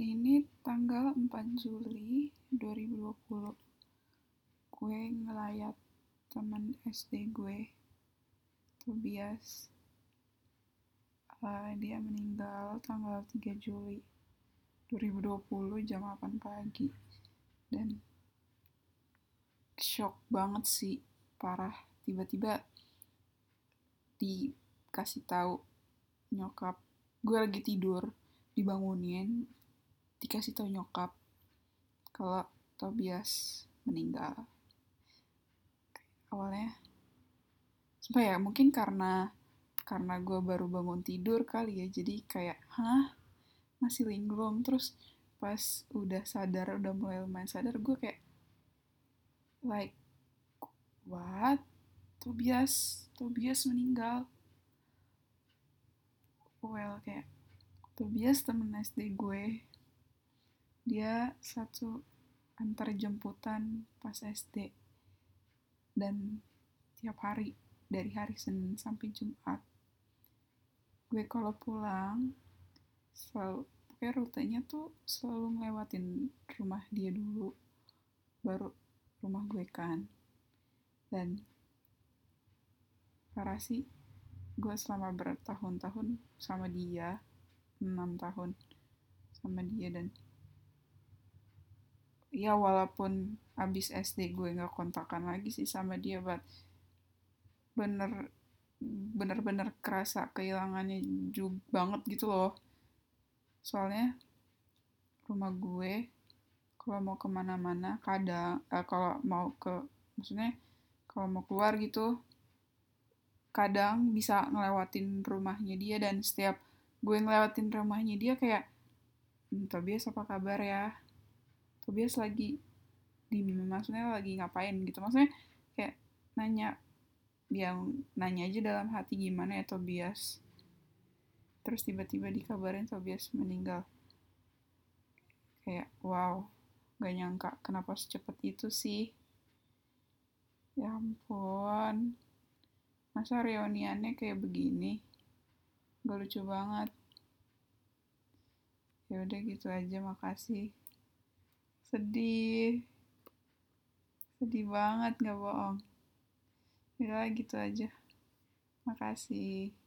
ini tanggal 4 Juli 2020 gue ngelayat teman SD gue Tobias. Uh, dia meninggal tanggal 3 Juli 2020 jam 8 pagi. Dan shock banget sih parah. Tiba-tiba dikasih tahu nyokap gue lagi tidur dibangunin dikasih tahu nyokap kalau Tobias meninggal. Awalnya sumpah ya mungkin karena karena gue baru bangun tidur kali ya jadi kayak hah? Masih linglung? Terus pas udah sadar udah mulai lumayan sadar gue kayak like what? Tobias Tobias meninggal? Well kayak Tobias temen SD gue dia satu antar jemputan pas SD dan tiap hari dari hari Senin sampai Jumat. Gue kalau pulang selalu pokoknya rutenya tuh selalu ngelewatin rumah dia dulu. Baru rumah gue kan. Dan parah sih gue selama bertahun-tahun sama dia enam tahun sama dia dan ya walaupun abis SD gue nggak kontakan lagi sih sama dia but bener bener-bener kerasa kehilangannya juga banget gitu loh. Soalnya rumah gue kalau mau ke mana-mana kadang eh, kalau mau ke maksudnya kalau mau keluar gitu kadang bisa ngelewatin rumahnya dia dan setiap gue ngelewatin rumahnya dia kayak hm, Tobias apa kabar ya Tobias lagi di maksudnya lagi ngapain gitu. Maksudnya kayak nanya yang nanya aja dalam hati gimana ya Tobias. Terus tiba-tiba dikabarin Tobias meninggal. Kayak wow gak nyangka kenapa secepat itu sih? Ya ampun. Masa reuniannya kayak begini? Gak lucu banget. Ya udah gitu aja makasih sedih. Sedih banget nggak bohong. Ya gitu aja. Makasih